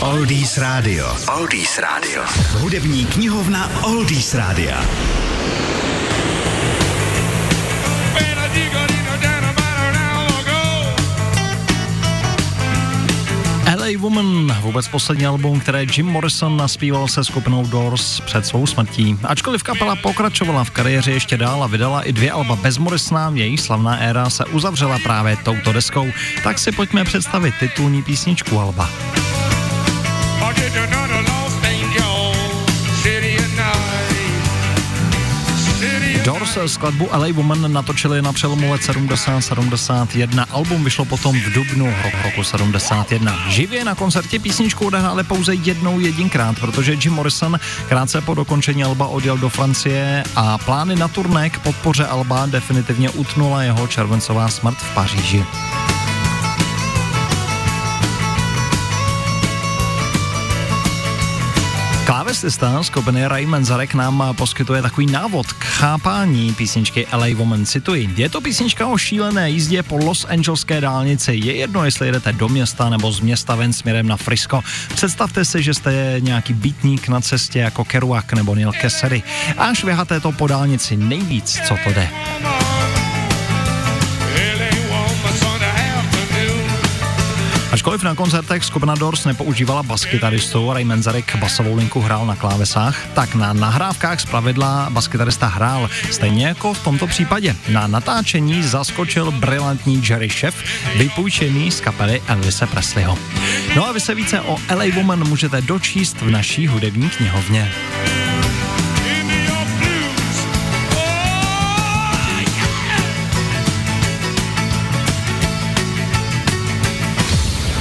Oldies Radio. Oldies Radio. Hudební knihovna Oldies Radio. LA Woman, vůbec poslední album, které Jim Morrison naspíval se skupinou Doors před svou smrtí. Ačkoliv kapela pokračovala v kariéře ještě dál a vydala i dvě alba bez Morrisona, její slavná éra se uzavřela právě touto deskou, tak si pojďme představit titulní písničku alba. Doors skladbu LA Woman natočili na přelomu let 70-71. Album vyšlo potom v dubnu roku 71. Živě na koncertě písničku odehráli pouze jednou jedinkrát, protože Jim Morrison krátce po dokončení alba odjel do Francie a plány na turné k podpoře alba definitivně utnula jeho červencová smrt v Paříži. Klávesista skupiny Ray Menzarek nám poskytuje takový návod k chápání písničky LA Woman. Cituji, je to písnička o šílené jízdě po Los Angeleské dálnici. Je jedno, jestli jedete do města nebo z města ven směrem na Frisco. Představte si, že jste nějaký bytník na cestě jako Kerouac nebo Neil Cassidy. A šviháte to po dálnici nejvíc, co to jde. Ačkoliv na koncertech skupina Doors nepoužívala baskytaristu, Ray Menzarek basovou linku hrál na klávesách, tak na nahrávkách z pravidla baskytarista hrál. Stejně jako v tomto případě. Na natáčení zaskočil brilantní Jerry Chef, vypůjčený z kapely Elvise Presleyho. No a vy se více o LA Woman můžete dočíst v naší hudební knihovně.